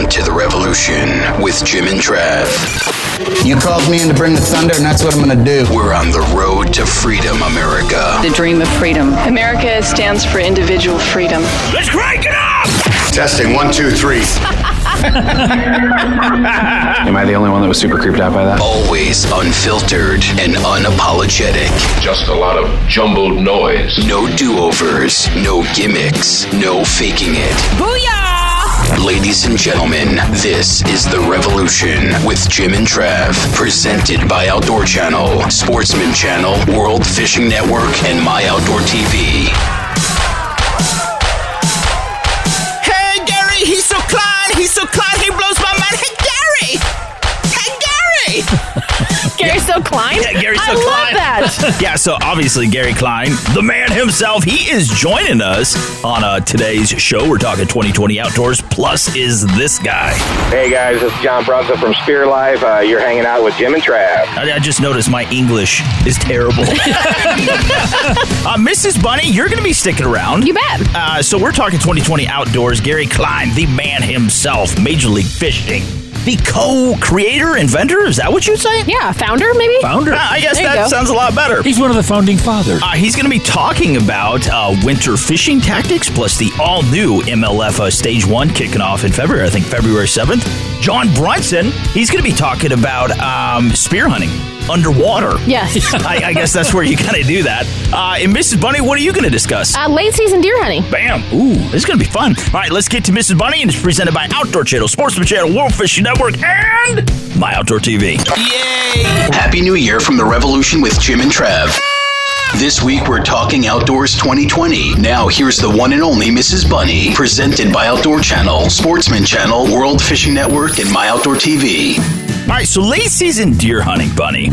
Welcome to the revolution with Jim and Trav. You called me in to bring the thunder, and that's what I'm gonna do. We're on the road to freedom, America. The dream of freedom. America stands for individual freedom. Let's crank it up! Testing one, two, three. Am I the only one that was super creeped out by that? Always unfiltered and unapologetic. Just a lot of jumbled noise. No do overs, no gimmicks, no faking it. Booyah! Ladies and gentlemen, this is The Revolution with Jim and Trav, presented by Outdoor Channel, Sportsman Channel, World Fishing Network, and My Outdoor TV. Hey, Gary, he's so Klein, he's so Klein, he blows Gary So Klein? Yeah, Gary So I Klein. love that. yeah, so obviously Gary Klein, the man himself, he is joining us on uh, today's show. We're talking 2020 Outdoors. Plus, is this guy? Hey guys, it's John Brunson from Spear Life. Uh, you're hanging out with Jim and Trav. I, I just noticed my English is terrible. uh, Mrs. Bunny, you're going to be sticking around. You bet. Uh, so we're talking 2020 Outdoors. Gary Klein, the man himself, Major League Fishing. The co-creator, inventor, is that what you'd say? Yeah, founder maybe? Founder. I guess There you that go. sounds a lot better. He's one of the founding fathers. Uh, he's going to be talking about uh, winter fishing tactics, plus the all new MLF uh, Stage 1 kicking off in February, I think February 7th. John Brunson, he's going to be talking about um, spear hunting underwater. Yes. I, I guess that's where you kind of do that. Uh, and Mrs. Bunny, what are you going to discuss? Uh, late season deer hunting. Bam. Ooh, this is going to be fun. All right, let's get to Mrs. Bunny, and it's presented by Outdoor Channel, Sportsman Channel, World Fishing Network, and My Outdoor TV. Yay! Happy New Year from The Revolution with Jim and Trav. This week we're talking Outdoors 2020. Now here's the one and only Mrs. Bunny, presented by Outdoor Channel, Sportsman Channel, World Fishing Network, and My Outdoor TV. All right, so late season deer hunting, Bunny.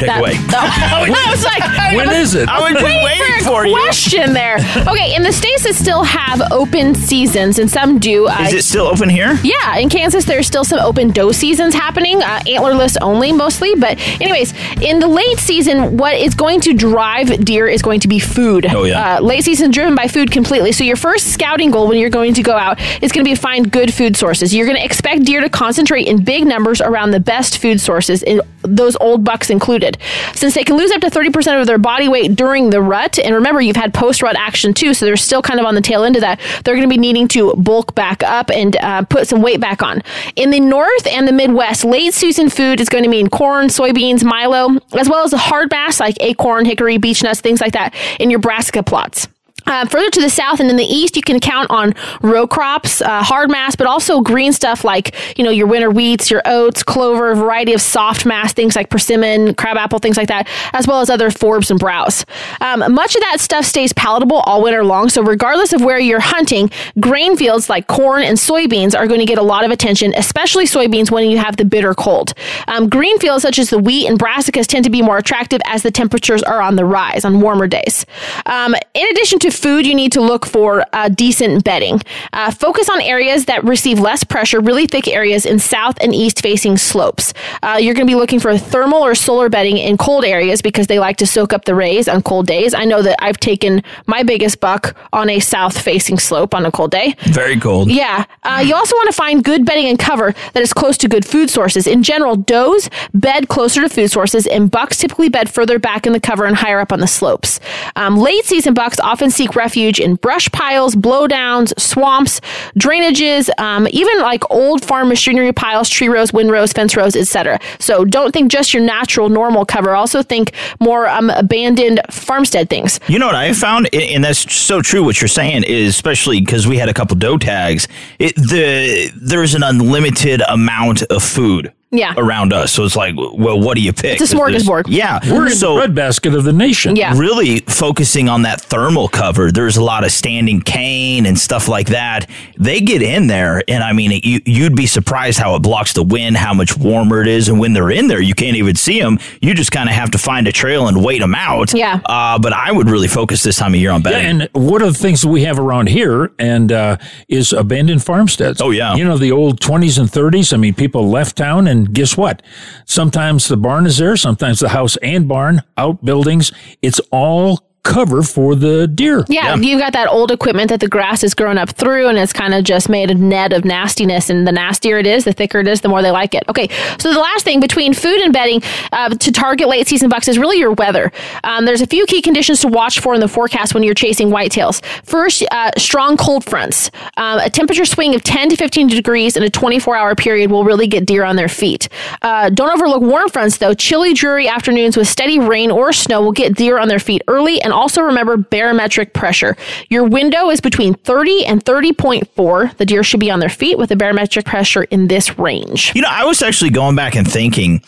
Take That- away. I was like, When is it? I was waiting waiting for for a you. question there. Okay, in the states that still have open seasons, and some do. Uh, Is it still open here? Yeah, in Kansas, there's still some open doe seasons happening, uh, antlerless only mostly. But, anyways, in the late season, what is going to drive deer is going to be food. Oh, yeah. Uh, late season driven by food completely. So, your first scouting goal when you're going to go out is going to be to find good food sources. You're going to expect deer to concentrate in big numbers around the best food sources, in those old bucks included. Since they can lose up to 30% of their body weight during the rut, and remember, you've had post rut action too, so they're still kind of on the tail end of that, they're going to be needing to bulk back up and uh, put some weight back on. In the north and the Midwest, late season food is going to mean corn, soybeans, Milo, as well as the hard mass like acorn, hickory, beech nuts, things like that in your brassica plots. Uh, further to the south and in the east, you can count on row crops, uh, hard mass, but also green stuff like you know your winter wheats, your oats, clover, a variety of soft mass things like persimmon, crabapple, things like that, as well as other forbs and browse. Um, much of that stuff stays palatable all winter long. So regardless of where you're hunting, grain fields like corn and soybeans are going to get a lot of attention, especially soybeans when you have the bitter cold. Um, green fields such as the wheat and brassicas tend to be more attractive as the temperatures are on the rise on warmer days. Um, in addition to food, you need to look for uh, decent bedding. Uh, focus on areas that receive less pressure, really thick areas in south and east facing slopes. Uh, you're going to be looking for thermal or solar bedding in cold areas because they like to soak up the rays on cold days. I know that I've taken my biggest buck on a south facing slope on a cold day. Very cold. Yeah. Uh, you also want to find good bedding and cover that is close to good food sources. In general, does bed closer to food sources, and bucks typically bed further back in the cover and higher up on the slopes. Um, late season bucks often seek refuge in brush piles, blowdowns, swamps, drainages, um, even like old farm machinery piles, tree rows, windrows, fence rows, etc. So don't think just your natural, normal cover. Also think more um, abandoned farmstead things. You know what I found, and that's so true. What you're saying is, especially because we had a couple doe tags. It, the there's an unlimited amount of food Yeah. around us. So it's like, well, what do you pick? It's a 'Cause there's- smorgasbord. Yeah, We're in so the breadbasket of the nation. Yeah. really focusing on that thermal cover. There's a lot of standing cane and stuff like that. They get in there, and I mean, you, you'd be surprised how it blocks the wind, how much warmer it is, and when they're in there, you can't even see them. You just kind of have to find a trail and wait them out. Yeah. Uh, but I would really focus this time of year on Yeah, and one of the things that we have around here and uh, is abandoned farmsteads. Oh, yeah. you know the old twenties and thirties. I mean, people left town, and guess what? Sometimes the barn is there, sometimes the house and barn, outbuildings. It's all cover for the deer. Yeah, you've got that old equipment that the grass is growing up through, and it's kind of just made a net of nastiness. And the nastier it is, the thicker it is, the more they like it. Okay, so the last thing between food and bedding uh, to target late season bucks is really your weather. Um, there's a few key conditions to watch for in the forecast when you're chasing whitetails. First, uh, strong cold fronts. Um, a temperature swing of 10 to 15 degrees in a 24 hour period will really get deer on their feet. Uh, don't overlook warm fronts, though. Chilly, dreary afternoons with steady rain or snow will get deer on their feet early. And also remember barometric pressure. Your window is between 30 and 30.4. The deer should be on their feet with a barometric pressure in this range. You know, I was actually going back and thinking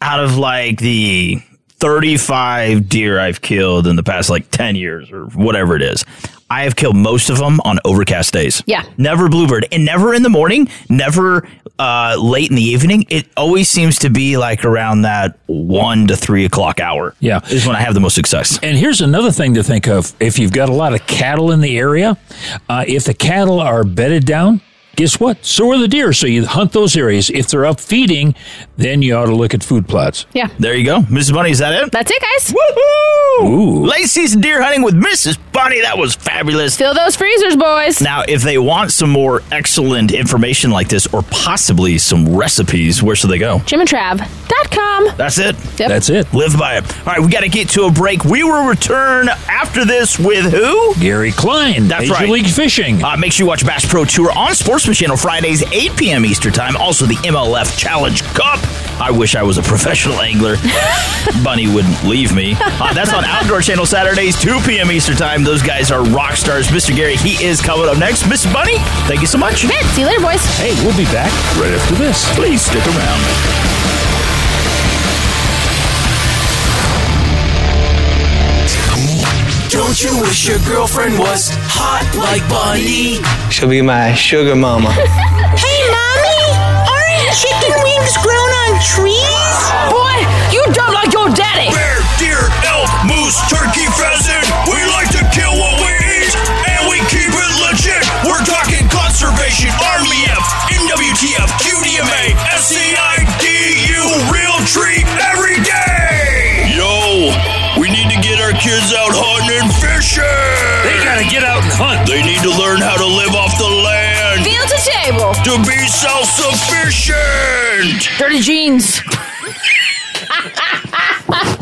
out of like the 35 deer I've killed in the past like 10 years or whatever it is. I have killed most of them on overcast days. Yeah. Never bluebird and never in the morning, never uh, late in the evening. It always seems to be like around that one to three o'clock hour. Yeah. Is when I have the most success. And here's another thing to think of: if you've got a lot of cattle in the area, uh, if the cattle are bedded down. Guess what? So are the deer. So you hunt those areas. If they're up feeding, then you ought to look at food plots. Yeah. There you go. Mrs. Bunny, is that it? That's it, guys. Woohoo! Ooh. Late season deer hunting with Mrs. Bunny. That was fabulous. Fill those freezers, boys. Now, if they want some more excellent information like this or possibly some recipes, where should they go? JimandTrav.com. That's it. Yep. That's it. Live by it. All right, we got to get to a break. We will return after this with who? Gary Klein, That's Major right. League Fishing. Uh, make sure you watch Bass Pro Tour on Sportsman Channel Fridays, 8 p.m. Eastern Time. Also, the MLF Challenge Cup. I wish I was a professional angler. Bunny wouldn't leave me. Uh, that's on Outdoor Channel Saturdays, 2 p.m. Eastern Time. Those guys are rock stars. Mr. Gary, he is coming up next. Mr. Bunny, thank you so much. Good. See you later, boys. Hey, we'll be back right after this. Please stick around. Don't you wish your girlfriend was hot like Bunny? She'll be my sugar mama. Hey, Mommy! Aren't chicken wings grown on trees? Boy, you don't like your daddy. Bear, deer, elk, moose, turkey, pheasant. We like to kill what we eat, and we keep it legit. We're talking conservation, RMEF, NWTF, QDMA, SCIDU, real treat every day. Yo, we need to get our kids out hunting and fishing. They gotta get out and hunt. They need to learn how to live off the land Field to table. to be self-sufficient. Dirty jeans.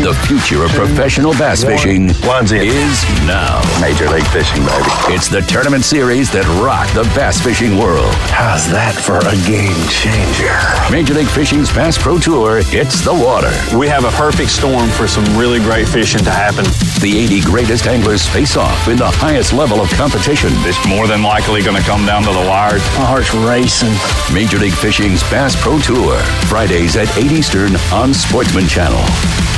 The future of professional bass fishing is now. Major League Fishing, baby. It's the tournament series that rocked the bass fishing world. How's that for a game changer? Major League Fishing's Bass Pro Tour hits the water. We have a perfect storm for some really great fishing to happen. The 80 greatest anglers face off in the highest level of competition. It's more than likely going to come down to the wire. My heart's racing. Major League Fishing's Bass Pro Tour, Fridays at 8 Eastern on Sportsman Channel.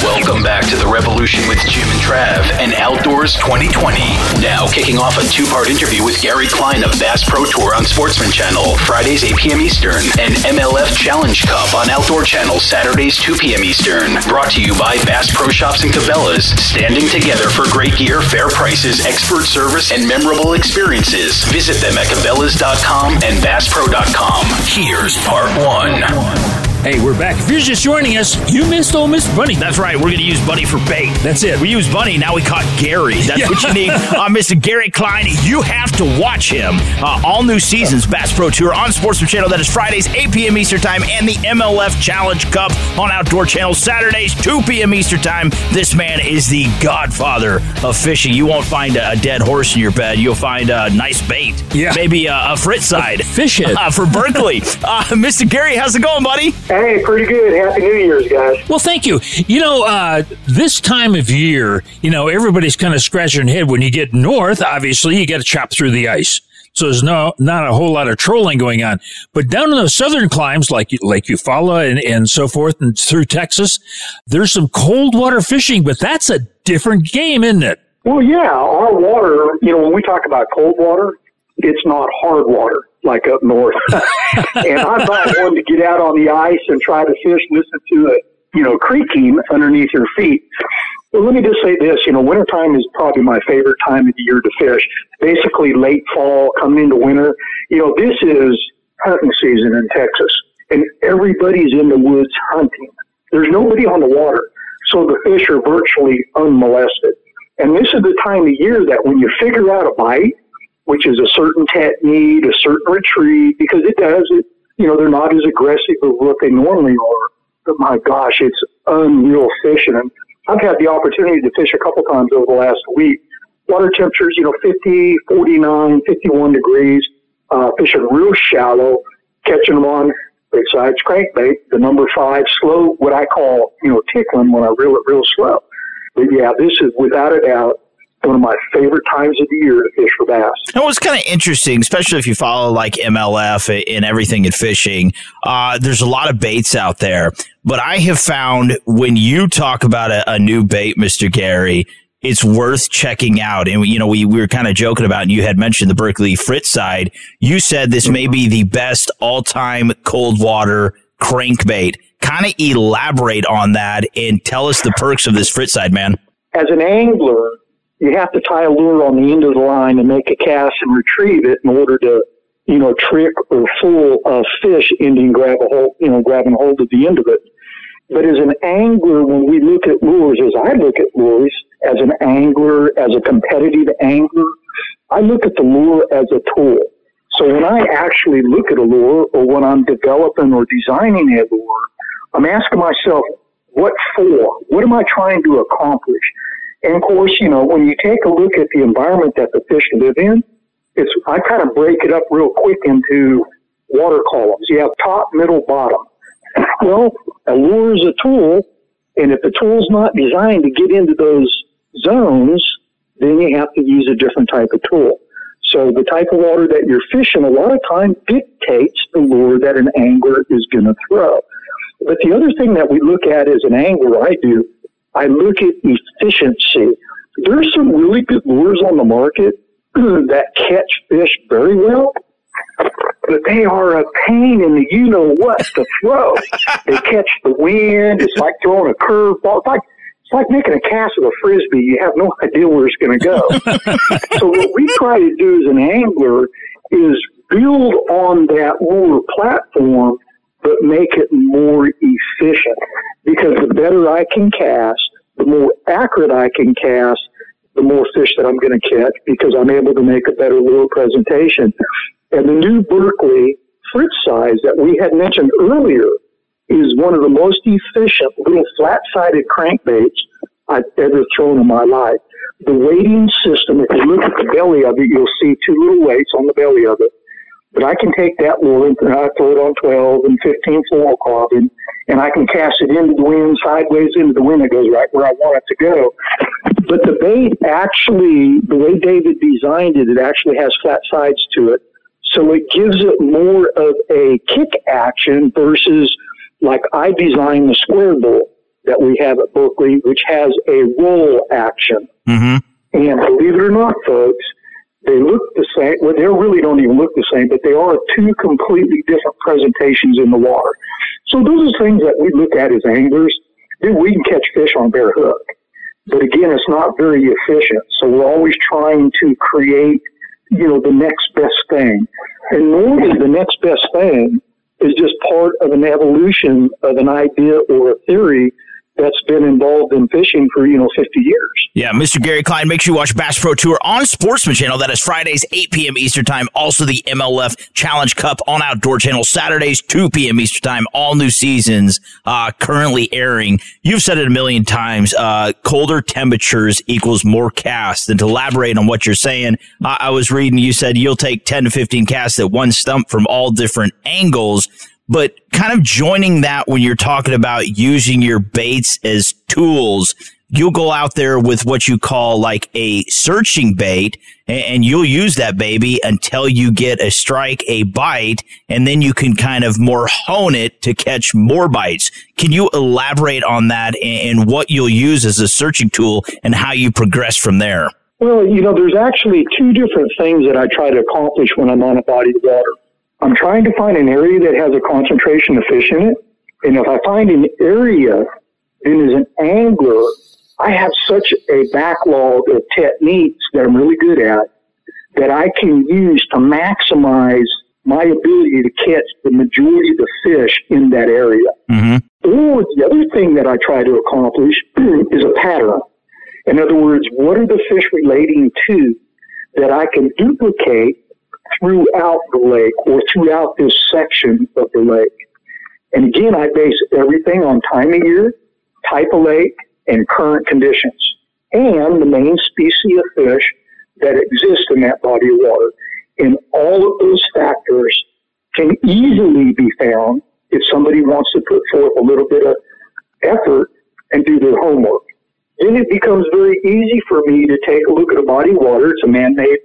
Welcome back to the Revolution with Jim and Trav and Outdoors 2020. Now kicking off a two-part interview with Gary Klein of Bass Pro Tour on Sportsman Channel, Fridays 8 p.m. Eastern, and MLF Challenge Cup on Outdoor Channel, Saturdays 2 p.m. Eastern. Brought to you by Bass Pro Shops and Cabela's, standing together for great gear, fair prices, expert service, and memorable experiences. Visit them at Cabela's.com and BassPro.com. Here's part one. Hey, we're back. If you're just joining us, you missed Ole Miss Bunny. That's right. We're going to use Bunny for bait. That's it. We use Bunny. Now we caught Gary. That's what you need. Uh, Mr. Gary Klein, you have to watch him. Uh, all new seasons, Bass Pro Tour on Sportsman Channel. That is Fridays, 8 p.m. Eastern Time, and the MLF Challenge Cup on Outdoor Channel, Saturdays, 2 p.m. Eastern Time. This man is the godfather of fishing. You won't find a, a dead horse in your bed. You'll find a nice bait. Yeah. Maybe a, a Frittside. fish head. Uh, for Berkley. Uh, Mr. Gary, how's it going, buddy? Hey, pretty good. Happy New Year's, guys. Well, thank you. You know, uh, this time of year, you know, everybody's kind of scratching their head. When you get north, obviously, you got to chop through the ice. So there's no not a whole lot of trolling going on. But down in those southern climes, like Lake Eufaula and, and so forth, and through Texas, there's some cold water fishing, but that's a different game, isn't it? Well, yeah, our water, you know, when we talk about cold water, it's not hard water like up north. and I'm not one to get out on the ice and try to fish, listen to it, you know, creaking underneath your feet. Well, let me just say this, you know, wintertime is probably my favorite time of the year to fish. Basically late fall, coming into winter. You know, this is hunting season in Texas and everybody's in the woods hunting. There's nobody on the water. So the fish are virtually unmolested. And this is the time of year that when you figure out a bite, which is a certain technique, a certain retrieve, because it does it. You know, they're not as aggressive as what they normally are. But my gosh, it's unreal fishing. And I've had the opportunity to fish a couple times over the last week. Water temperatures, you know, 50, 49, 51 degrees, uh, fishing real shallow, catching them on big sides crankbait, the number five slow, what I call, you know, tickling when I reel it real slow. But yeah, this is without a doubt one of my favorite times of the year to fish for bass. And what's kind of interesting, especially if you follow like MLF and everything in fishing, uh, there's a lot of baits out there. But I have found when you talk about a, a new bait, Mr. Gary, it's worth checking out. And, you know, we, we were kind of joking about, and you had mentioned the Berkley Fritz side. You said this may be the best all time cold water crankbait. Kind of elaborate on that and tell us the perks of this Frittside, man. As an angler, you have to tie a lure on the end of the line and make a cast and retrieve it in order to, you know, trick or fool a fish into grab a hold, you know, grabbing hold of the end of it. But as an angler, when we look at lures, as I look at lures, as an angler, as a competitive angler, I look at the lure as a tool. So when I actually look at a lure or when I'm developing or designing a lure, I'm asking myself, what for? What am I trying to accomplish? And of course, you know, when you take a look at the environment that the fish live in, it's, I kind of break it up real quick into water columns. You have top, middle, bottom. Well, a lure is a tool, and if the tool's not designed to get into those zones, then you have to use a different type of tool. So the type of water that you're fishing a lot of time dictates the lure that an angler is going to throw. But the other thing that we look at as an angler, I do, I look at efficiency. There's some really good lures on the market that catch fish very well, but they are a pain in the you know what to throw. they catch the wind. It's like throwing a curveball. It's like it's like making a cast of a frisbee. You have no idea where it's going to go. so what we try to do as an angler is build on that lure platform but make it more efficient. Because the better I can cast, the more accurate I can cast, the more fish that I'm going to catch because I'm able to make a better lure presentation. And the new Berkley Fritz size that we had mentioned earlier is one of the most efficient little flat-sided crankbaits I've ever thrown in my life. The weighting system, if you look at the belly of it, you'll see two little weights on the belly of it. But I can take that lure and I throw it on 12 and 15 fluorocarbon, and I can cast it into the wind, sideways into the wind. It goes right where I want it to go. But the bait actually, the way David designed it, it actually has flat sides to it. So it gives it more of a kick action versus like I designed the Squarebull that we have at Berkley, which has a roll action. Mm-hmm. And believe it or not, folks, they look the same. Well, they really don't even look the same, but they are two completely different presentations in the water. So those are things that we look at as anglers. Then we can catch fish on bare hook. But again, it's not very efficient. So we're always trying to create, you know, the next best thing. And normally the next best thing is just part of an evolution of an idea or a theory that's been involved in fishing for, you know, 50 years. Yeah, Mr. Gary Klein, make sure you watch Bass Pro Tour on Sportsman Channel. That is Fridays, 8 p.m. Eastern Time. Also the MLF Challenge Cup on Outdoor Channel, Saturdays, 2 p.m. Eastern Time. All new seasons uh, currently airing. You've said it a million times. Uh, colder temperatures equals more casts. And to elaborate on what you're saying, I, I was reading, you said you'll take 10 to 15 casts at one stump from all different angles but kind of joining that when you're talking about using your baits as tools you'll go out there with what you call like a searching bait and you'll use that baby until you get a strike, a bite, and then you can kind of more hone it to catch more bites. Can you elaborate on that and what you'll use as a searching tool and how you progress from there? Well, you know, there's actually two different things that I try to accomplish when I'm on a body of water. I'm trying to find an area that has a concentration of fish in it. And if I find an area, then as an angler, I have such a backlog of techniques that I'm really good at that I can use to maximize my ability to catch the majority of the fish in that area. Mm-hmm. Or the other thing that I try to accomplish is a pattern. In other words, what are the fish relating to that I can duplicate throughout the lake or throughout this section of the lake? And again, I base everything on time of year, type of lake, and current conditions, and the main species of fish that exist in that body of water. And all of those factors can easily be found if somebody wants to put forth a little bit of effort and do their homework. Then it becomes very easy for me to take a look at a body of water. It's a man-made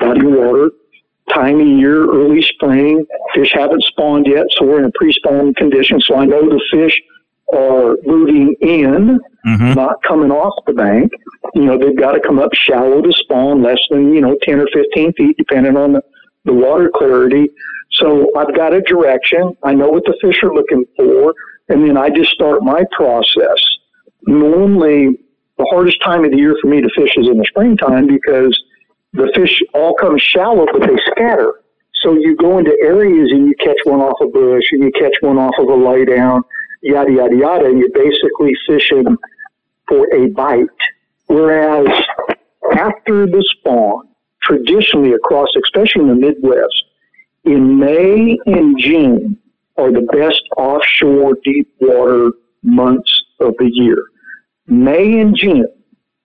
body of water, time of year, early spring. Fish haven't spawned yet, so we're in a pre-spawn condition. So I know the fish are moving in, mm-hmm. not coming off the bank. You know, they've got to come up shallow to spawn, less than, you know, 10 or 15 feet, depending on the, the water clarity. So I've got a direction. I know what the fish are looking for. And then I just start my process. Normally, the hardest time of the year for me to fish is in the springtime because the fish all come shallow, but they scatter. So you go into areas and you catch one off a bush and you catch one off of a lay down yada, yada, yada, and you're basically fishing for a bite. Whereas after the spawn, traditionally across, especially in the Midwest, in May and June are the best offshore deep water months of the year. May and June.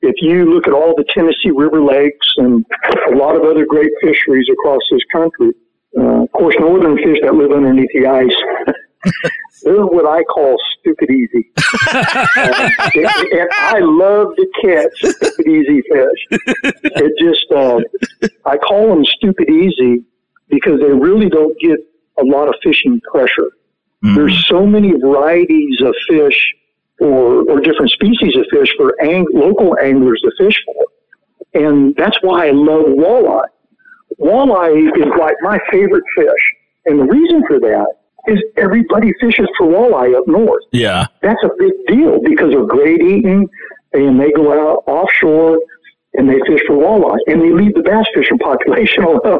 If you look at all the Tennessee River lakes and a lot of other great fisheries across this country, uh, of course, northern fish that live underneath the ice They're what I call stupid easy. uh, and, and I love to catch stupid easy fish. It just, uh, I call them stupid easy because they really don't get a lot of fishing pressure. Mm-hmm. There's so many varieties of fish or, or different species of fish for ang- local anglers to fish for. And that's why I love walleye. Walleye is like my favorite fish. And the reason for that is everybody fishes for walleye up north. Yeah. That's a big deal because they're great eating and they go out offshore and they fish for walleye and they leave the bass fishing population alone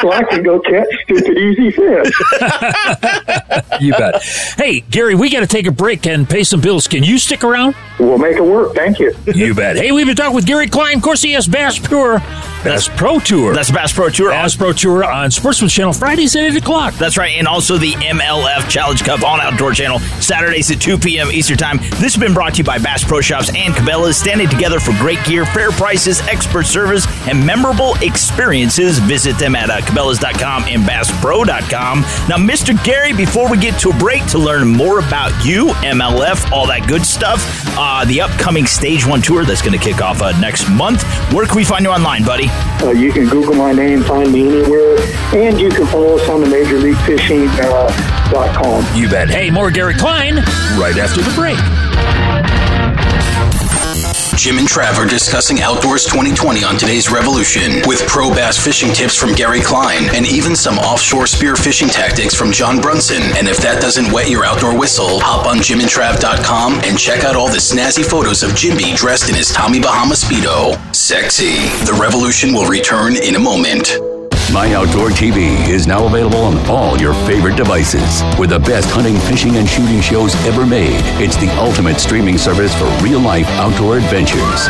so I can go catch stupid easy fish. you bet. Hey, Gary, we got to take a break and pay some bills. Can you stick around? We'll make it work. Thank you. You bet. Hey, we've been talking with Gary Klein. Of course, he has Bass Pure. Bass Pro Tour. That's Bass Pro Tour. Bass Pro Tour on Sportsman Channel Fridays at 8 o'clock. That's right. And also the MLF Challenge Cup on Outdoor Channel Saturdays at 2 p.m. Eastern Time. This has been brought to you by Bass Pro Shops and Cabela's, standing together for great gear, fair prices, expert service, and memorable experiences. Visit them at uh, Cabela's.com and BassPro.com. Now, Mr. Gary, before we get to a break to learn more about you, MLF, all that good stuff, uh, the upcoming Stage 1 tour that's going to kick off uh, next month, where can we find you online, buddy? Uh, you can Google my name, find me anywhere, and you can follow us on the Major League Fishing uh, dot com. You bet. Hey, more Gary Klein right after the break. Jim and Trav are discussing Outdoors 2020 on today's Revolution with pro bass fishing tips from Gary Klein and even some offshore spear fishing tactics from John Brunson. And if that doesn't wet your outdoor whistle, hop on jimandtrav.com and check out all the snazzy photos of Jimby dressed in his Tommy Bahama Speedo. Sexy. The Revolution will return in a moment. My Outdoor TV is now available on all your favorite devices. With the best hunting, fishing, and shooting shows ever made, it's the ultimate streaming service for real life outdoor adventures.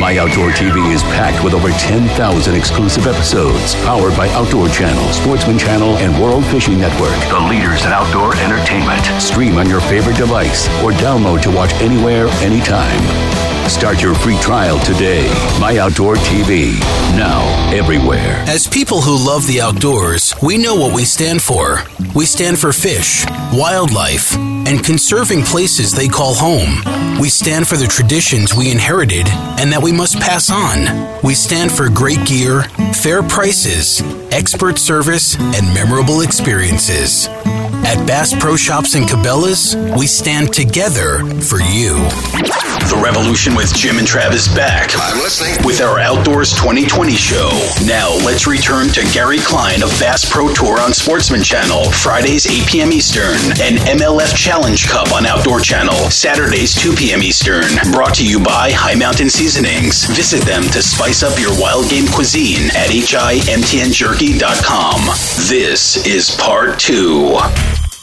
My Outdoor TV is packed with over 10,000 exclusive episodes, powered by Outdoor Channel, Sportsman Channel, and World Fishing Network, the leaders in outdoor entertainment. Stream on your favorite device or download to watch anywhere, anytime. Start your free trial today. My Outdoor TV. Now, everywhere. As people who love the outdoors, we know what we stand for. We stand for fish, wildlife, and conserving places they call home. We stand for the traditions we inherited and that we must pass on. We stand for great gear, fair prices, expert service, and memorable experiences. At Bass Pro Shops and Cabela's, we stand together for you. The Revolution with Jim and Travis back. I'm listening. With our Outdoors 2020 show. Now, let's return to Gary Klein of Bass Pro Tour on Sportsman Channel, Fridays 8 p.m. Eastern, and MLF Challenge Cup on Outdoor Channel, Saturdays 2 p.m. Eastern. Brought to you by High Mountain Seasonings. Visit them to spice up your wild game cuisine at himtnjerky.com. This is part two.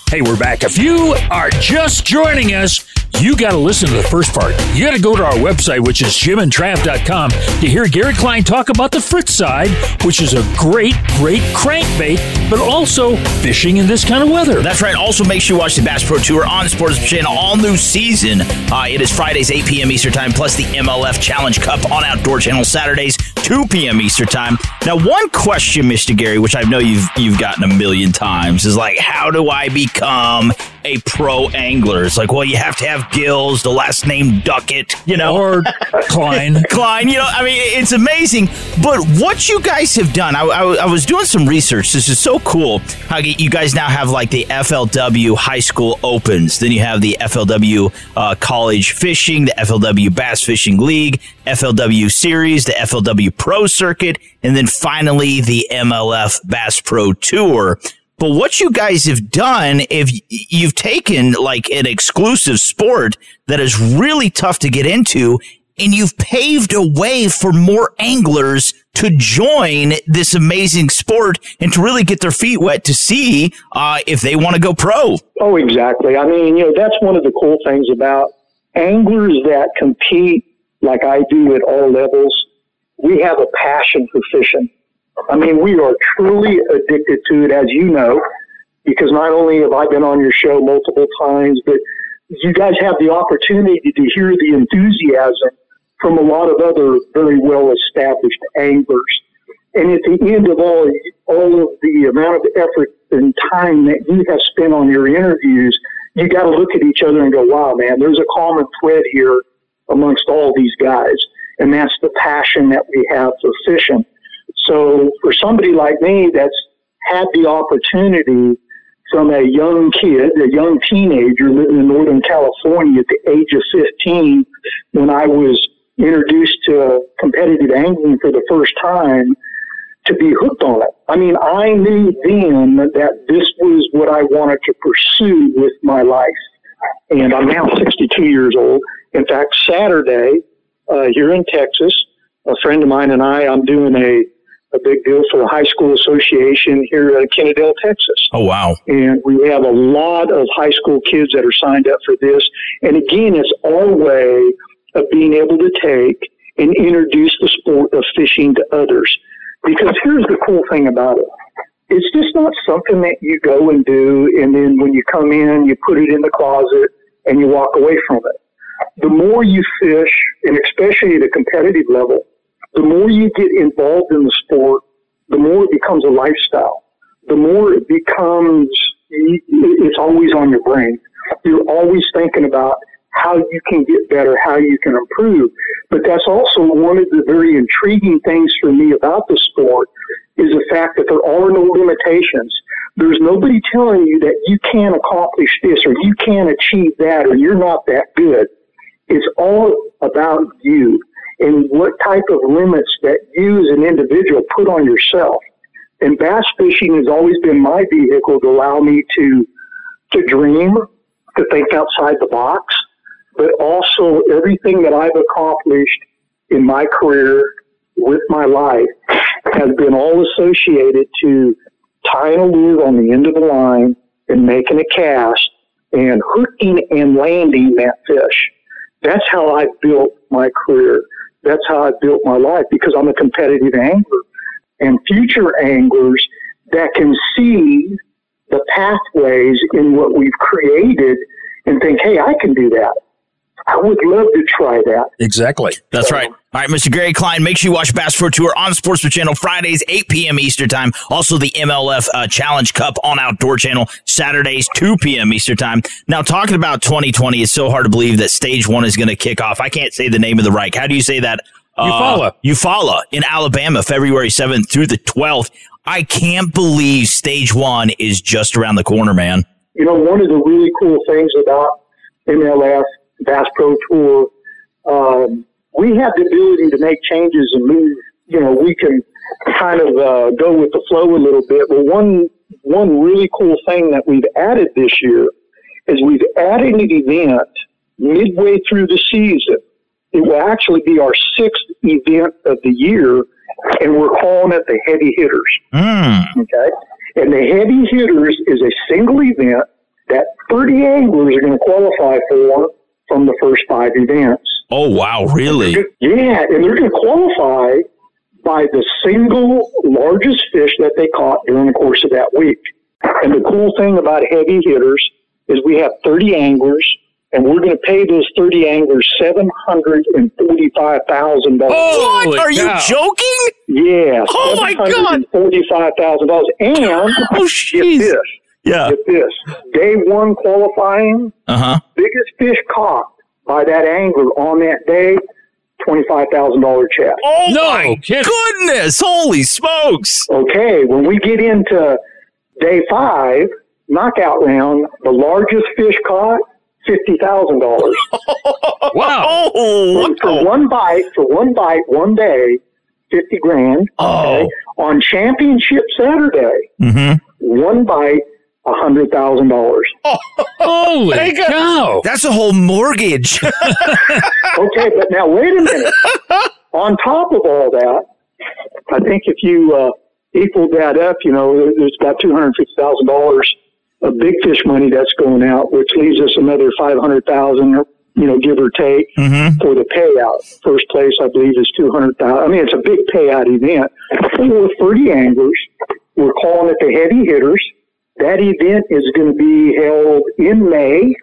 Hey, we're back. If you are just joining us, you got to listen to the first part. You got to go to our website, which is jimandtrav.com, to hear Gary Klein talk about the Frittside, which is a great, great crankbait, but also fishing in this kind of weather. That's right. Also, make sure you watch the Bass Pro Tour on Sports Channel, all new season. Uh, it is Fridays, 8 p.m. Eastern Time, plus the MLF Challenge Cup on Outdoor Channel Saturdays, 2 p.m. Eastern Time. Now, one question, Mr. Gary, which I know you've you've gotten a million times, is like, how do I become a pro angler? It's like, well, you have to have gills, the last name Duckett, you know, or Klein. Klein, you know, I mean, it's amazing. But what you guys have done, I, I, I was doing some research. This is so cool how you guys now have like the FLW High School Opens, then you have the FLW uh, College Fishing, the FLW Bass Fishing League, FLW Series, the FLW Pro Circuit, and then finally the MLF Bass Pro Tour. But what you guys have done, if you've taken like an exclusive sport that is really tough to get into and you've paved a way for more anglers to join this amazing sport and to really get their feet wet to see uh, if they want to go pro. Oh, exactly. I mean, you know, that's one of the cool things about anglers that compete like I do at all levels. We have a passion for fishing. I mean, we are truly addicted to it, as you know, because not only have I been on your show multiple times, but you guys have the opportunity to hear the enthusiasm from a lot of other very well established anglers. And at the end of all, all of the amount of effort and time that you have spent on your interviews, you got to look at each other and go, wow, man, there's a common thread here amongst all these guys. And that's the passion that we have for fishing. So for somebody like me that's had the opportunity from a young kid, a young teenager living in Northern California at the age of 15, when I was introduced to competitive angling for the first time, to be hooked on it. I mean, I knew then that this was what I wanted to pursue with my life. And I'm now 62 years old. In fact, Saturday, uh, here in Texas, a friend of mine and I, I'm doing a a big deal for the high school association here in Kennedale, Texas. Oh, wow. And we have a lot of high school kids that are signed up for this. And again, it's our way of being able to take and introduce the sport of fishing to others. Because here's the cool thing about it. It's just not something that you go and do and then when you come in, you put it in the closet and you walk away from it. The more you fish, and especially at a competitive level, the more you get involved in the sport, the more it becomes a lifestyle. The more it becomes, it's always on your brain. You're always thinking about how you can get better, how you can improve. But that's also one of the very intriguing things for me about the sport is the fact that there are no limitations. There's nobody telling you that you can't accomplish this or you can't achieve that or you're not that good. It's all about you and what type of limits that you as an individual put on yourself. And bass fishing has always been my vehicle to allow me to to dream, to think outside the box, but also everything that I've accomplished in my career with my life has been all associated to tying a lure on the end of the line and making a cast and hooking and landing that fish. That's how I built my career. That's how I built my life because I'm a competitive angler. And future anglers that can see the pathways in what we've created and think, hey, I can do that. I would love to try that. Exactly. That's right. All right, Mr. Gary Klein, make sure you watch Bass Pro Tour on Sportsman Channel Fridays, 8 p.m. Eastern Time. Also, the MLF uh, Challenge Cup on Outdoor Channel Saturdays, 2 p.m. Eastern Time. Now, talking about 2020, it's so hard to believe that stage one is going to kick off. I can't say the name of the Reich. How do you say that? Eufaula. Uh, Eufaula in Alabama, February 7th through the 12th. I can't believe stage one is just around the corner, man. You know, one of the really cool things about MLF, Bass Pro Tour, um, we have the ability to make changes and move. You know, we can kind of uh, go with the flow a little bit. But one one really cool thing that we've added this year is we've added an event midway through the season. It will actually be our sixth event of the year, and we're calling it the Heavy Hitters. Okay, and the Heavy Hitters is a single event that 30 anglers are going to qualify for from the first five events. Oh, wow, really? Yeah, and they're going to qualify by the single largest fish that they caught during the course of that week. And the cool thing about heavy hitters is we have 30 anglers, and we're going to pay those 30 anglers $745,000. What? Are you joking? Yeah. Oh, my God. $745,000. And Oh, get this. Yeah. Get this. Day one qualifying, Uh huh. biggest fish caught by that angler on that day, $25,000 check. Oh, no my goodness. Holy smokes. Okay, when we get into day five, knockout round, the largest fish caught, fifty thousand dollars. wow! Oh, for one bite, for one bite, one day, fifty grand. Oh. On Championship Saturday, Mm-hmm. one bite, a hundred thousand dollars. Holy cow! That's a whole mortgage. okay, but now wait a minute. On top of all that, I think if you uh, equal that up, you know, there's about two hundred fifty thousand dollars of big fish money that's going out, which leaves us another five hundred thousand, you know, give or take, Mm-hmm. for the payout. First place, I believe, is two hundred thousand. I mean, it's a big payout event for thirty anglers. We're calling it the Heavy Hitters. That event is going to be held in May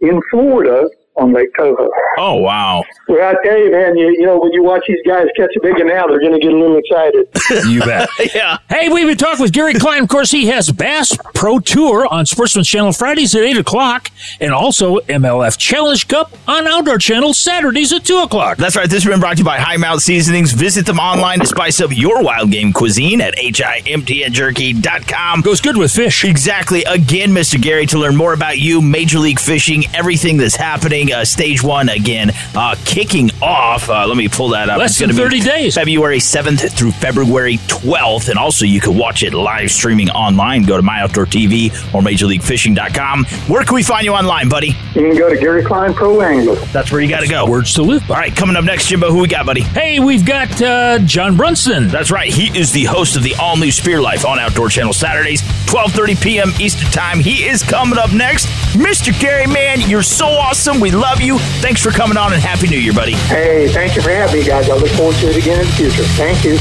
in Florida on Lake Toho. Oh, wow. Well, I tell you, man, you, you know, when you watch these guys catch a big one now, they're going to get a little excited. You bet. yeah. Hey, we've been talking with Gary Klein. Of course, he has Bass Pro Tour on Sportsman's Channel Fridays at 8 o'clock and also MLF Challenge Cup on Outdoor Channel Saturdays at 2 o'clock. That's right. This has been brought to you by High Mountain Seasonings. Visit them online to spice up your wild game cuisine at himtnjerky.com. Goes good with fish. Exactly. Again, Mr. Gary, to learn more about you, Major League Fishing, everything that's happening. Uh, stage one, again, uh, kicking off. Uh, let me pull that up. Less It's than gonna 30 be days. February 7th through February 12th. And also, you can watch it live streaming online. Go to My Outdoor TV or MajorLeagueFishing.com. Where can we find you online, buddy? You can go to Gary Klein Pro Angler. That's where you got to go. Words to live by. All right, coming up next, Jimbo, who we got, buddy? Hey, we've got uh, John Brunson. That's right. He is the host of the all new Spear Life on Outdoor Channel Saturdays, 12:30 p.m. Eastern Time. He is coming up next. Mr. Gary, man, you're so awesome. We love you. Thanks for coming on and happy New Year, buddy. Hey, thank you for having me, guys. I look forward to it again in the future. Thank you.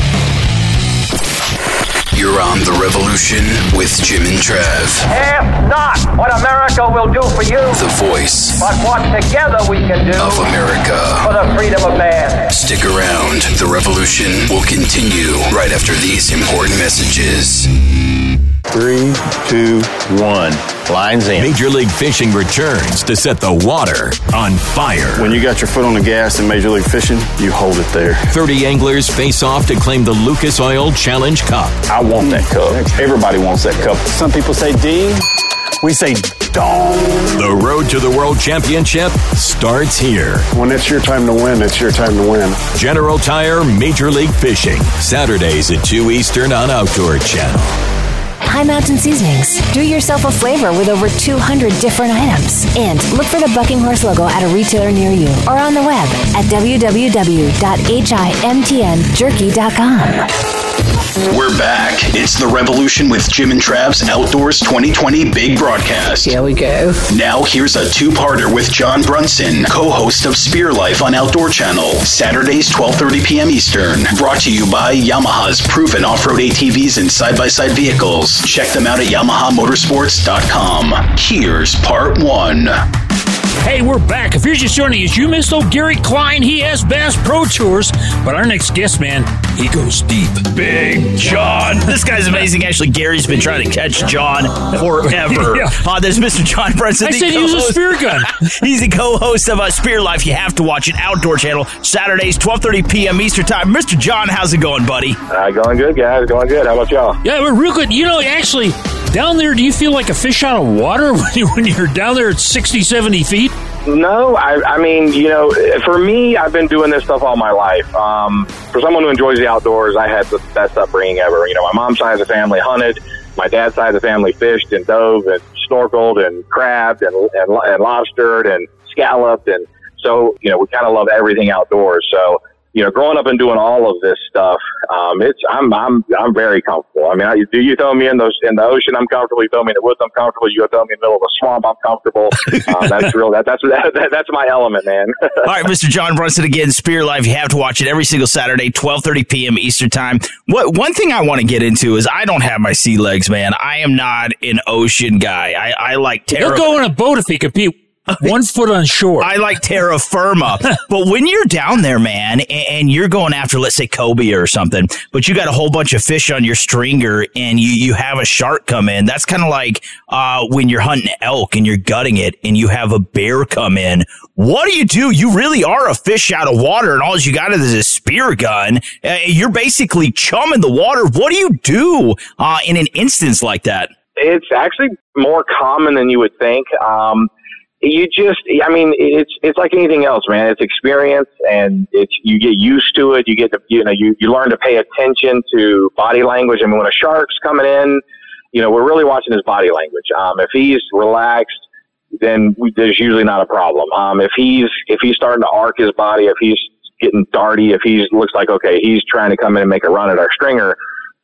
You're on The Revolution with Jim and Trav. Ask not what America will do for you, The voice but what together we can do of America. for the freedom of man. Stick around. The revolution will continue right after these important messages. Three, two, one. Lines in. Major League Fishing returns to set the water on fire. When you got your foot on the gas in Major League Fishing, you hold it there. 30 anglers face off to claim the Lucas Oil Challenge Cup. I want that cup. Everybody wants that cup. Some people say D. We say dong. The road to the World Championship starts here. When it's your time to win, it's your time to win. General Tire Major League Fishing, Saturdays at 2 Eastern on Outdoor Channel. High Mountain Seasonings. Do yourself a flavor with over 200 different items. And look for the Bucking Horse logo at a retailer near you or on the web at www.himtnjerky.com. We're back. It's The Revolution with Jim and Trav's Outdoors 2020 Big Broadcast. Here we go. Now here's a two-parter with John Brunson, co-host of Spear Life on Outdoor Channel, Saturdays 12:30 p.m. Eastern. Brought to you by Yamaha's proven off-road ATVs and side-by-side vehicles. Check them out at yamahamotorsports.com. Here's part 1. Hey, we're back. If you're just joining us, you missed old Gary Klein. He has Bass Pro Tours, but our next guest, man, he goes deep. Big John. This guy's amazing. Actually, Gary's been trying to catch John forever. Yeah. Uh, there's Mr. John Brunson. I the said use a co-host- spear gun. He's the co-host of uh, Spear Life. You have to watch it. Outdoor Channel, Saturdays, 12:30 p.m. Eastern Time. Mr. John, how's it going, buddy? Uh, going good, guys. Going good. How about y'all? Yeah, we're real good. You know, actually, down there, do you feel like a fish out of water when, you, when you're down there at 60, 70 feet? No, I, I mean, you know, for me, I've been doing this stuff all my life. Um, for someone who enjoys the outdoors, I had the best upbringing ever. You know, my mom's side of the family hunted, my dad's side of the family fished and dove and snorkeled and crabbed and and, and lobstered and scalloped, and so you know, we kind of love everything outdoors. So. You know, growing up and doing all of this stuff, um, it's I'm I'm I'm very comfortable. I mean, I, do you throw me in those in the ocean? I'm comfortable. You throw me in the woods? I'm comfortable. You throw me in the middle of a swamp? I'm comfortable. Um, that's real. That, that's that, that's my element, man. All right, Mr. John Brunson again, Spear Life. You have to watch it every single Saturday, 12:30 p.m. Eastern Time. What one thing I want to get into is I don't have my sea legs, man. I am not an ocean guy. I, I like terra. He'll go on a boat if he could be one foot on shore. I like terra firma. but when you're down there, man, and, and you're going after, let's say, cobia or something, but you got a whole bunch of fish on your stringer and you, you have a shark come in, that's kind of like uh, when you're hunting elk and you're gutting it and you have a bear come in. What do you do? You really are a fish out of water, and all you got is a spear gun. Uh, you're basically chumming the water. What do you do uh, in an instance like that? it's actually more common than you would think. Um, you just, I mean, it's it's like anything else, man. It's experience, and it's you get used to it. You get to, you know, you you learn to pay attention to body language. I mean, when a shark's coming in, you know, we're really watching his body language. Um, if he's relaxed, then we, there's usually not a problem. Um, if he's if he's starting to arc his body, if he's getting darty, if he's looks like okay, he's trying to come in and make a run at our stringer,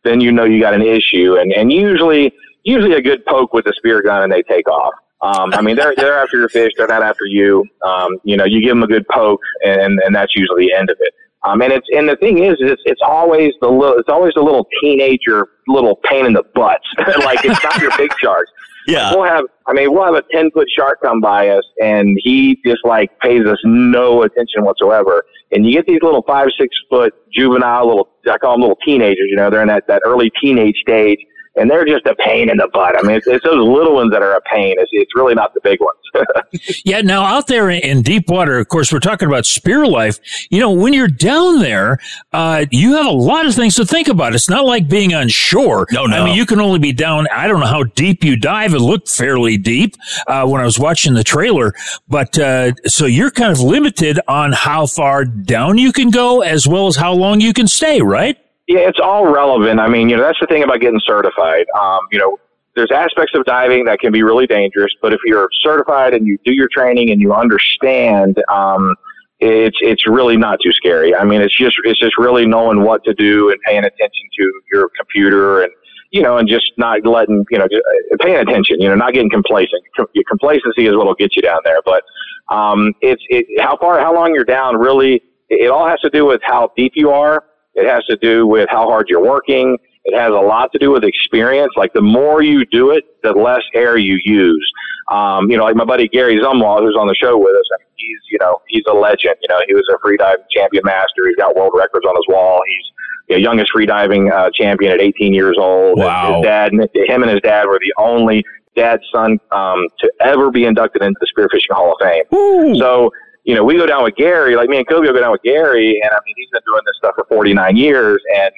then you know you got an issue. And and usually usually a good poke with the spear gun and they take off. Um, I mean, they're they're after your fish. They're not after you. Um, you know, you give them a good poke, and and that's usually the end of it. Um, and it's and the thing is, it's it's always the little it's always the little teenager little pain in the butts. like it's not your big sharks. Yeah. We'll have I mean we'll have a ten foot shark come by us, and he just like pays us no attention whatsoever. And you get these little five six foot juvenile little I call them little teenagers. You know, they're in that that early teenage stage and they're just a pain in the butt. I mean, it's, it's those little ones that are a pain. It's, it's really not the big ones. yeah, now out there in, in deep water, of course, we're talking about spear life. You know, when you're down there, uh, you have a lot of things to think about. It's not like being on shore. No, no. I mean, you can only be down. I don't know how deep you dive. It looked fairly deep uh, when I was watching the trailer, but uh, so you're kind of limited on how far down you can go, as well as how long you can stay, right? Yeah, it's all relevant. I mean, you know, that's the thing about getting certified. Um, you know, there's aspects of diving that can be really dangerous, but if you're certified and you do your training and you understand, um, it's it's really not too scary. I mean, it's just it's just really knowing what to do and paying attention to your computer and you know, and just not letting you know, just paying attention. You know, not getting complacent. Com- your complacency is what'll get you down there. But um, it's it how far how long you're down really. It all has to do with how deep you are it has to do with how hard you're working. It has a lot to do with experience. Like the more you do it, the less air you use. Um, you know, like my buddy Gary Zumwalt, who's on the show with us. I mean, he's, you know, he's a legend. You know, he was a freediving champion master. He's got world records on his wall. He's the youngest freediving uh, champion at 18 years old. Wow. His dad, him and his dad were the only dad son um, to ever be inducted into the Spearfishing Hall of Fame. Ooh. So you know, we go down with Gary, like me and Kobe will go down with Gary, and I mean, he's been doing this stuff for 49 years, and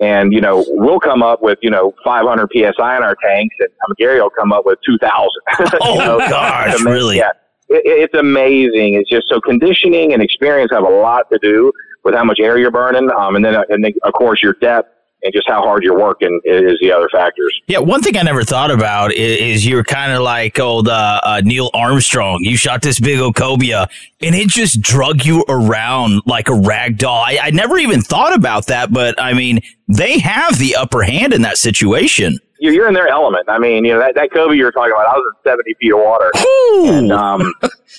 and you know, we'll come up with you know 500 psi in our tanks, and um, Gary will come up with 2,000. Oh you know, gosh, it's really? Yeah, it, it's amazing. It's just so conditioning and experience have a lot to do with how much air you're burning, um, and then and then of course your depth and just how hard you're working is the other factors. Yeah, one thing I never thought about is, is you're kind of like old uh, uh, Neil Armstrong. You shot this big old cobia, and it just drug you around like a rag doll. I, I never even thought about that, but I mean, they have the upper hand in that situation. You're, you're in their element. I mean, you know that that cobia you were talking about. I was in 70 feet of water, and um,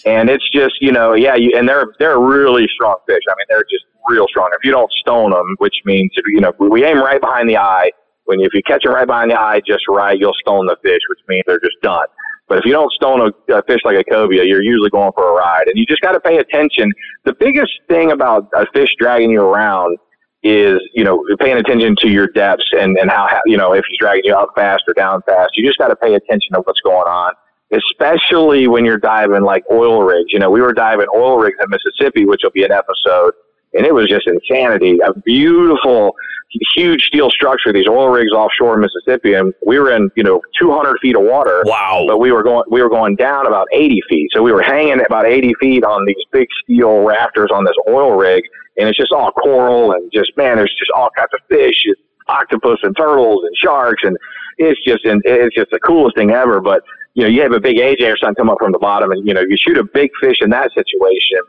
and it's just you know, yeah, you, and they're they're really strong fish. I mean, they're just real strong. If you don't stone them, which means you know we aim right behind the eye. When you, if you catch them right behind the eye just right, you'll stone the fish, which means they're just done. But if you don't stone a, a fish like a cobia, you're usually going for a ride. And you just got to pay attention. The biggest thing about a fish dragging you around is, you know, paying attention to your depths and, and how, you know, if he's dragging you up fast or down fast. You just got to pay attention to what's going on, especially when you're diving like oil rigs. You know, we were diving oil rigs in Mississippi, which will be an episode, and it was just insanity. A beautiful huge steel structure, these oil rigs offshore in Mississippi, and we were in you know 200 feet of water. Wow! But we were going we were going down about 80 feet, so we were hanging at about 80 feet on these big steel rafters on this oil rig, and it's just all coral and just man, there's just all kinds of fish, and octopus and turtles and sharks, and it's just and it's just the coolest thing ever. But you know, you have a big AJ or something come up from the bottom, and you know, you shoot a big fish in that situation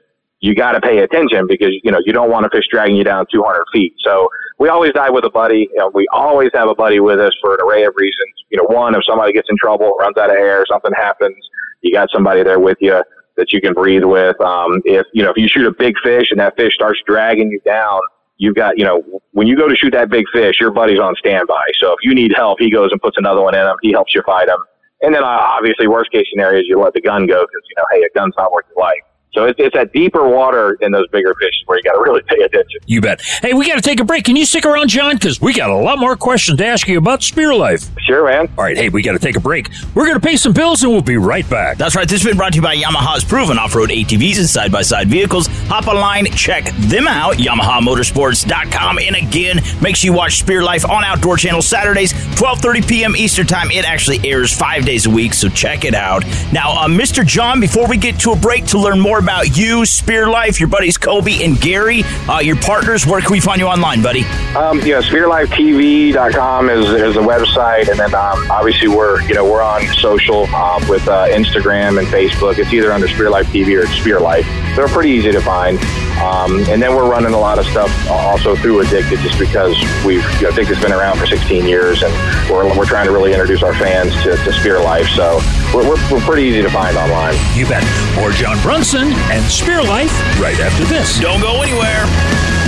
you got to pay attention because you know you don't want a fish dragging you down 200 feet. So we always dive with a buddy. You know, we always have a buddy with us for an array of reasons. You know, one if somebody gets in trouble, runs out of air, something happens, you got somebody there with you that you can breathe with. Um, if you know if you shoot a big fish and that fish starts dragging you down, you've got you know when you go to shoot that big fish, your buddy's on standby. So if you need help, he goes and puts another one in him. He helps you fight him. And then uh, obviously, worst case scenario is you let the gun go because you know, hey, a gun's not worth your life. So it's, it's that deeper water in those bigger fish where you got to really pay attention. You bet. Hey, we got to take a break. Can you stick around, John? Because we got a lot more questions to ask you about Spear Life. Sure, man. All right. Hey, we got to take a break. We're going to pay some bills and we'll be right back. That's right. This has been brought to you by Yamaha's proven off-road ATVs and side-by-side vehicles. Hop online, check them out, YamahaMotorsports.com. And again, make sure you watch Spear Life on Outdoor Channel Saturdays, 12:30 p.m. Eastern Time. It actually airs five days a week, so check it out. Now, uh, Mr. John, before we get to a break to learn more about you, Spear Life, your buddies Kobe and Gary, uh, your partners. Where can we find you online, buddy? Um, know, SpearLifeTV.com is, is the website, and then um, obviously we're you know we're on social um, with uh, Instagram and Facebook. It's either under Spear Life TV or Spear Life. They're pretty easy to find. Um, and then we're running a lot of stuff also through Addicted, just because we've you know, Addicted's been around for 16 years, and we're, we're trying to really introduce our fans to, to Spear Life. So we're, we're, we're pretty easy to find online. You bet. Or John Brunson and Spear Life right after this. Don't go anywhere.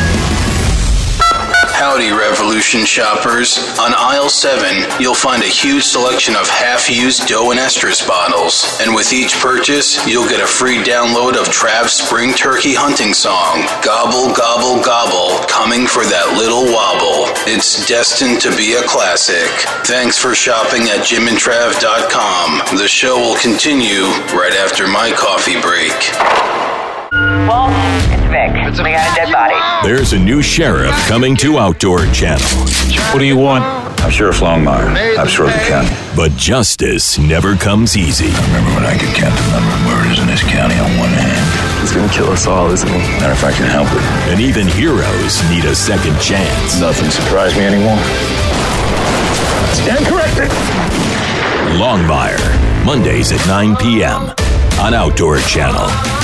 Howdy, Revolution shoppers. On aisle 7, you'll find a huge selection of half used doe and estrus bottles. And with each purchase, you'll get a free download of Trav's Spring Turkey Hunting Song Gobble, Gobble, Gobble, coming for that little wobble. It's destined to be a classic. Thanks for shopping at jimandtrav.com. The show will continue right after my coffee break. Walt, it's Vic. We got a dead body. There's a new sheriff coming to Outdoor Channel. What do you want? I'm Sheriff Longmire. I'm Sheriff County. But justice never comes easy. I remember when I could count the number of murders in this county on one hand. He's gonna kill us all, isn't he? Matter if I can help it. And even heroes need a second chance. Nothing surprised me anymore. Stand corrected. Longmire, Mondays at 9 p.m. on Outdoor Channel.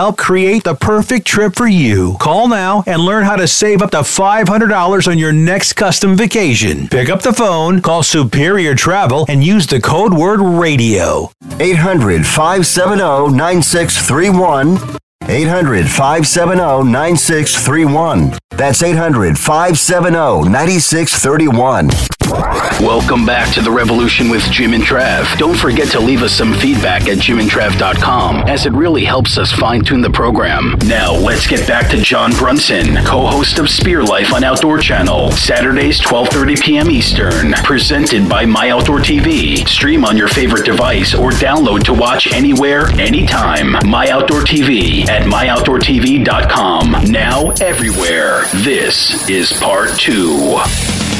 create the perfect trip for you. Call now and learn how to save up to $500 on your next custom vacation. Pick up the phone, call Superior Travel, and use the code word radio. 800 570 9631. 800 570 9631. That's 800 570 9631. Welcome back to the revolution with Jim and Trav. Don't forget to leave us some feedback at jimandtrav.com as it really helps us fine tune the program. Now let's get back to John Brunson, co-host of Spear Life on Outdoor Channel, Saturdays 12:30 p.m. Eastern, presented by My Outdoor TV. Stream on your favorite device or download to watch anywhere, anytime. My Outdoor TV at myoutdoortv.com. Now everywhere. This is part 2.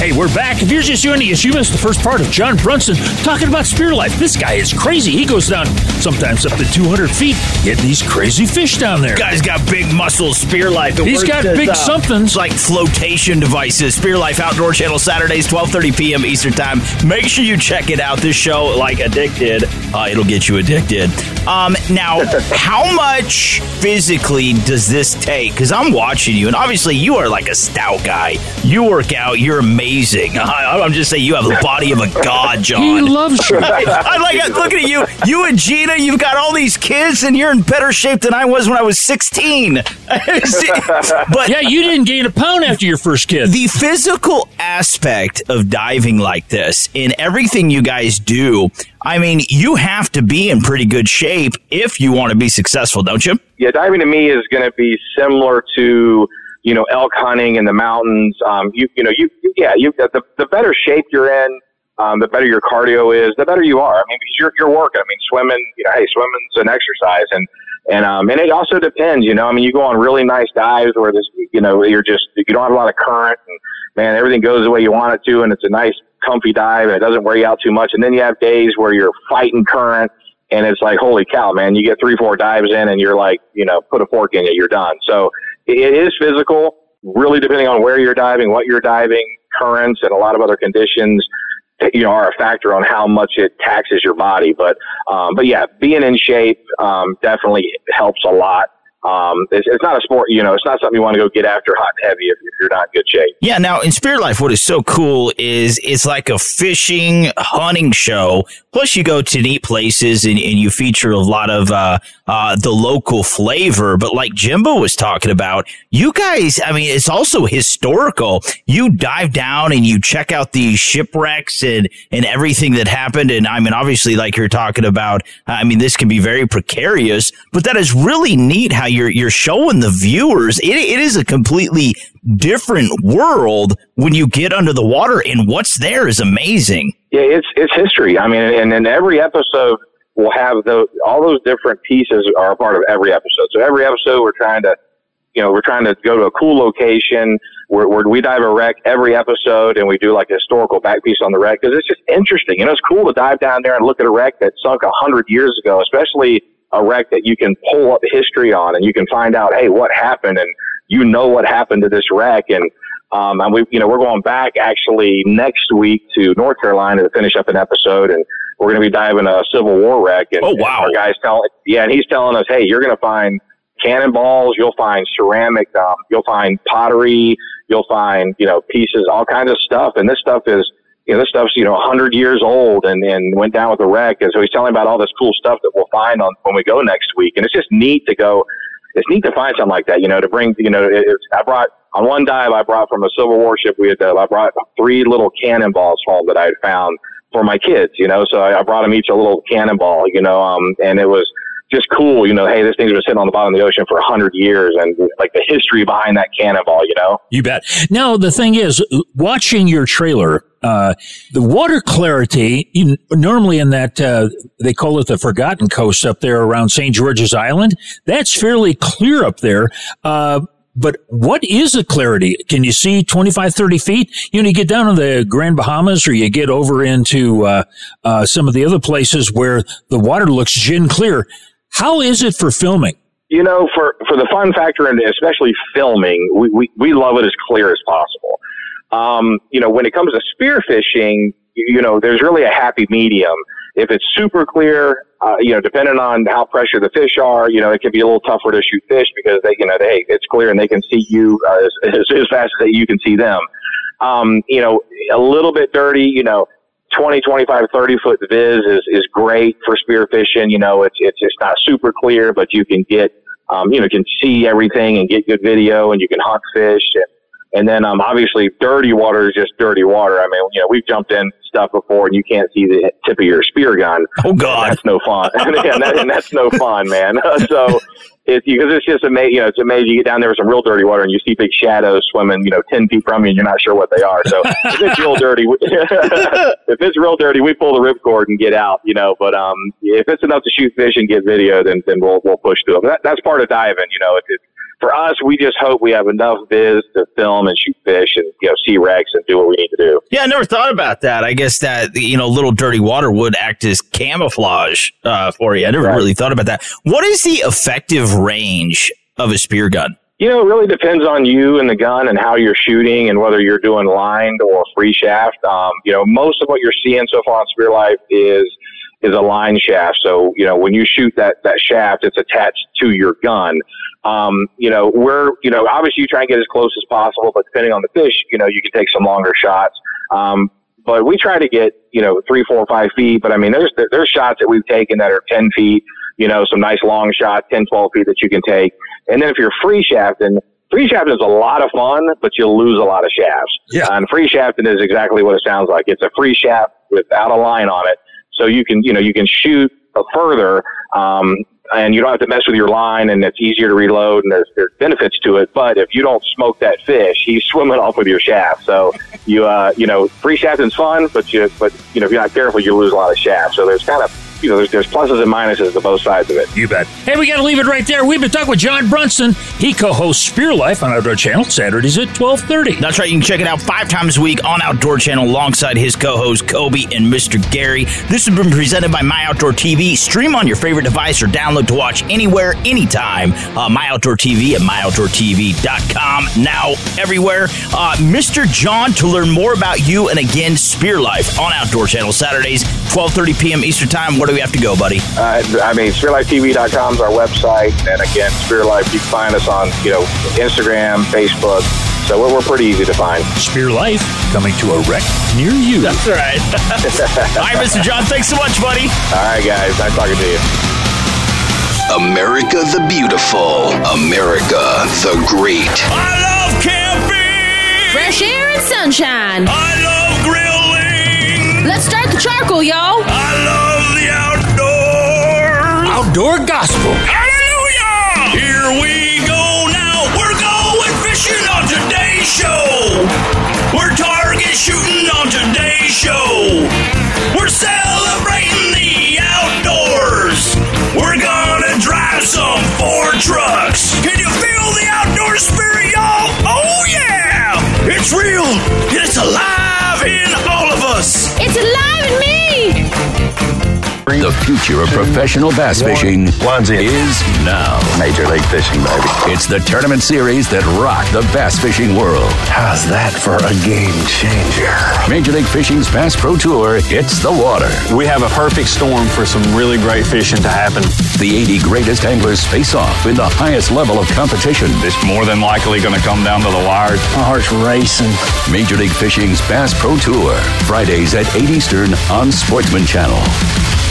Hey, we're back. If you're just joining us, you missed the first part of John Brunson talking about spear life. This guy is crazy. He goes down sometimes up to 200 feet, getting these crazy fish down there. Guy's got big muscles, Spear Life. The He's got big uh, somethings. like flotation devices. Spear Life Outdoor Channel Saturdays, 12:30 p.m. Eastern Time. Make sure you check it out. This show, like addicted, uh, it'll get you addicted. Um, now, how much physically does this take? Because I'm watching you, and obviously you are like a stout guy. You work out. You're amazing. I, I'm just saying you have the body of a god, John. He loves you. I like it. Looking at you, you and Gina, you've got all these kids, and you're in better shape than I was when I was 16. but yeah, you didn't gain a pound after your first kid. the physical aspect of diving like this in everything you guys do, I mean, you have to be in pretty good shape if you want to be successful, don't you? yeah, diving to me is going to be similar to you know elk hunting in the mountains. Um, you you know you yeah you the the better shape you're in, um, the better your cardio is, the better you are. I mean, because you're you're working. I mean, swimming. You know, hey, swimming's an exercise, and and um and it also depends. You know, I mean, you go on really nice dives where this you know you're just you don't have a lot of current, and man, everything goes the way you want it to, and it's a nice comfy dive, and it doesn't wear you out too much. And then you have days where you're fighting current and it's like, holy cow, man, you get three, four dives in and you're like, you know, put a fork in it, you're done. So it, is physical, really depending on where you're diving, what you're diving, currents and a lot of other conditions, you know, are a factor on how much it taxes your body. But, um, but yeah, being in shape, um, definitely helps a lot. Um, it's, it's not a sport, you know, it's not something you want to go get after hot and heavy if, if you're not in good shape. Yeah, now in Spear Life, what is so cool is it's like a fishing, hunting show. Plus, you go to neat places and, and you feature a lot of uh, uh, the local flavor. But like Jimbo was talking about, you guys, I mean, it's also historical. You dive down and you check out the shipwrecks and, and everything that happened. And I mean, obviously, like you're talking about, I mean, this can be very precarious, but that is really neat how you're, you're showing the viewers. It, it is a completely different world when you get under the water and what's there is amazing. Yeah, it's it's history. I mean, and and every episode will have those all those different pieces are a part of every episode. So every episode we're trying to, you know, we're trying to go to a cool location where, where we dive a wreck every episode, and we do like a historical back piece on the wreck because it's just interesting. You know, it's cool to dive down there and look at a wreck that sunk a hundred years ago, especially a wreck that you can pull up history on and you can find out, hey, what happened, and you know what happened to this wreck, and um, and we, you know, we're going back actually next week to North Carolina to finish up an episode, and we're going to be diving a Civil War wreck. And, Oh, wow. And our guy's telling, yeah, and he's telling us, hey, you're going to find cannonballs, you'll find ceramic, um, you'll find pottery, you'll find, you know, pieces, all kinds of stuff, and this stuff is. You know, this stuff's, you know, 100 years old and, and went down with a wreck. And so he's telling about all this cool stuff that we'll find on when we go next week. And it's just neat to go, it's neat to find something like that, you know, to bring, you know, it, it's, I brought on one dive, I brought from a Civil War ship. We had, uh, I brought three little cannonballs home that I had found for my kids, you know, so I, I brought them each a little cannonball, you know, um, and it was just cool, you know, hey, this thing's been sitting on the bottom of the ocean for a hundred years and like the history behind that cannonball, you know? You bet. Now, the thing is, watching your trailer, uh, the water clarity, you, normally in that, uh, they call it the Forgotten Coast up there around St. George's Island. That's fairly clear up there. Uh, but what is the clarity? Can you see 25, 30 feet? You know, you get down to the Grand Bahamas or you get over into, uh, uh, some of the other places where the water looks gin clear. How is it for filming? you know, for, for the fun factor and especially filming, we, we, we love it as clear as possible. Um, you know, when it comes to spearfishing, you, know, there's really a happy medium. If it's super clear, uh, you know, depending on how pressure the fish are, you know, it can be a little tougher to shoot fish because they, you know, they, it's clear and they can see you uh, as, as, as fast as you can see them. Um, you know, a little bit dirty, you know, 20, 25, 30 foot viz is, is great for spearfishing. You know, it's, it's, it's not super clear, but you can get, um, you know, can see everything and get good video and you can hunt fish. And, and then, um, obviously dirty water is just dirty water. I mean, you know, we've jumped in stuff before and you can't see the tip of your spear gun. Oh God. That's no fun. and, that, and that's no fun, man. so it's because it's just amazing. You know, it's amazing. You get down there with some real dirty water and you see big shadows swimming, you know, 10 feet from you and you're not sure what they are. So if it's real dirty, we- if it's real dirty, we pull the ripcord and get out, you know, but, um, if it's enough to shoot fish and get video, then, then we'll, we'll push through them. That, that's part of diving, you know, it, it, for us, we just hope we have enough viz to film and shoot fish and you know see wrecks and do what we need to do. Yeah, I never thought about that. I guess that you know, little dirty water would act as camouflage uh, for you. I never really thought about that. What is the effective range of a spear gun? You know, it really depends on you and the gun and how you're shooting and whether you're doing lined or free shaft. Um, you know, most of what you're seeing so far on Spear Life is is a line shaft. So, you know, when you shoot that, that shaft, it's attached to your gun. Um, you know, we're, you know, obviously you try and get as close as possible, but depending on the fish, you know, you can take some longer shots. Um, but we try to get, you know, three, four, five feet. But I mean, there's, there's shots that we've taken that are 10 feet, you know, some nice long shots, 10, 12 feet that you can take. And then if you're free shafting, free shafting is a lot of fun, but you'll lose a lot of shafts. Yeah. And free shafting is exactly what it sounds like. It's a free shaft without a line on it. So you can, you know, you can shoot further, um, and you don't have to mess with your line and it's easier to reload and there's, there's benefits to it. But if you don't smoke that fish, he's swimming off with your shaft. So you, uh, you know, free shafting's fun, but you, but, you know, if you're not careful, you lose a lot of shaft. So there's kind of, you know, there's, there's pluses and minuses to both sides of it. You bet. Hey, we got to leave it right there. We've been talking with John Brunson. He co-hosts Spear Life on Outdoor Channel Saturdays at twelve thirty. That's right. You can check it out five times a week on Outdoor Channel alongside his co-hosts Kobe and Mr. Gary. This has been presented by My Outdoor TV. Stream on your favorite device or download to watch anywhere, anytime. Uh, My Outdoor TV at myoutdoortv.com. Now everywhere. Uh, Mr. John to learn more about you and again Spear Life on Outdoor Channel Saturdays, twelve thirty p.m. Eastern Time. Where do we have to go, buddy? Uh, I mean, SpearLifeTV.com is our website, and again, Spear Life. You can find us on, you know, Instagram, Facebook. So we're, we're pretty easy to find. Spear Life coming to a wreck near you. That's right. All right, Mr. John. Thanks so much, buddy. All right, guys. Nice talking to you. America the Beautiful. America the Great. I love camping. Fresh air and sunshine. I love grilling. Let's start the charcoal, y'all. I love the outdoors. Outdoor gospel. Hallelujah! Here we go now. We're going fishing on today's show. We're target shooting on today's show. We're celebrating the outdoors. We're gonna drive some Ford trucks. Can you feel the outdoor spirit, y'all? Oh yeah! It's real. It's alive The future of professional bass fishing is now. Major League Fishing, baby. It's the tournament series that rocked the bass fishing world. How's that for a game changer? Major League Fishing's Bass Pro Tour hits the water. We have a perfect storm for some really great fishing to happen. The 80 greatest anglers face off in the highest level of competition. It's more than likely going to come down to the wire. My heart's racing. Major League Fishing's Bass Pro Tour, Fridays at 8 Eastern on Sportsman Channel.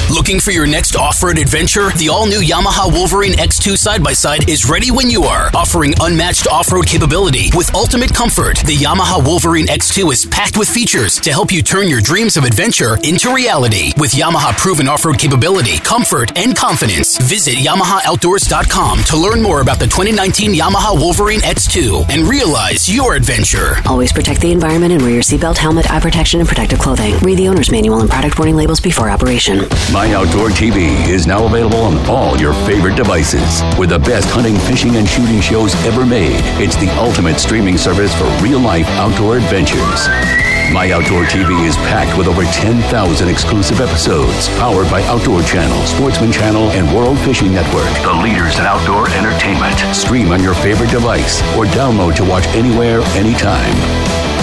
Looking for your next off-road adventure? The all-new Yamaha Wolverine X2 side-by-side is ready when you are, offering unmatched off-road capability with ultimate comfort. The Yamaha Wolverine X2 is packed with features to help you turn your dreams of adventure into reality. With Yamaha proven off-road capability, comfort, and confidence, visit YamahaOutdoors.com to learn more about the 2019 Yamaha Wolverine X2 and realize your adventure. Always protect the environment and wear your seatbelt, helmet, eye protection, and protective clothing. Read the owner's manual and product warning labels before operation. My Outdoor TV is now available on all your favorite devices. With the best hunting, fishing, and shooting shows ever made, it's the ultimate streaming service for real life outdoor adventures. My Outdoor TV is packed with over 10,000 exclusive episodes, powered by Outdoor Channel, Sportsman Channel, and World Fishing Network, the leaders in outdoor entertainment. Stream on your favorite device or download to watch anywhere, anytime.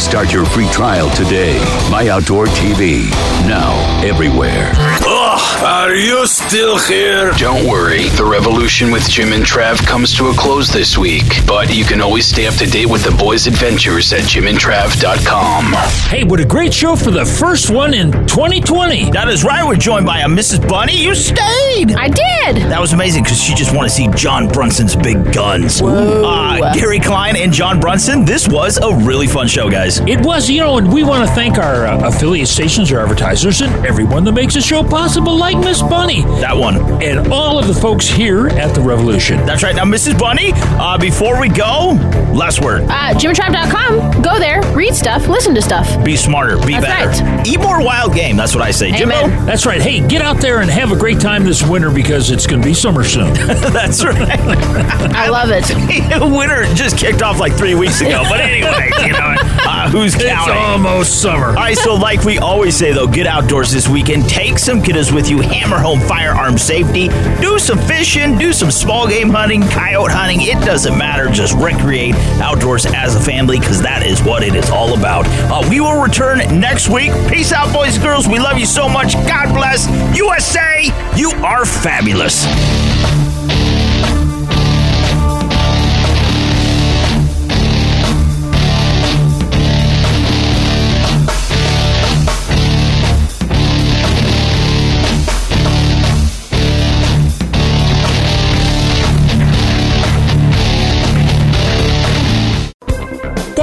Start your free trial today. My Outdoor TV, now everywhere. Ugh, are you still here? Don't worry, the revolution with Jim and Trav comes to a close this week, but you can always stay up to date with the boys' adventures at jimandtrav.com. Hey, what a great show for the first one in 2020. That is right. We're joined by a Mrs. Bunny. You stayed. I did. That was amazing because she just wanted to see John Brunson's big guns. Uh, Gary Klein and John Brunson. This was a really fun show, guys. It was, you know, and we want to thank our uh, affiliate stations, our advertisers, and everyone that makes the show possible, like Miss Bunny. That one. And all of the folks here at the Revolution. That's right. Now, Mrs. Bunny, uh, before we go, last word. Uh, JimandTrav.com. Go there, read stuff, listen to stuff. Be smarter, be That's better. Eat more wild game. That's what I say. Jimbo? That's right. Hey, get out there and have a great time this winter because it's going to be summer soon. That's right. I love it. Winter just kicked off like three weeks ago. But anyway, you know, uh, who's counting? It's almost summer. All right, so like we always say, though, get outdoors this weekend. Take some kiddos with you. Hammer home firearm safety. Do some fishing. Do some small game hunting, coyote hunting. It doesn't matter. Just recreate outdoors as a family because that is what it is all about. Uh, we will return next week. Peace out, boys and girls. We love you so much. God bless. USA, you are fabulous.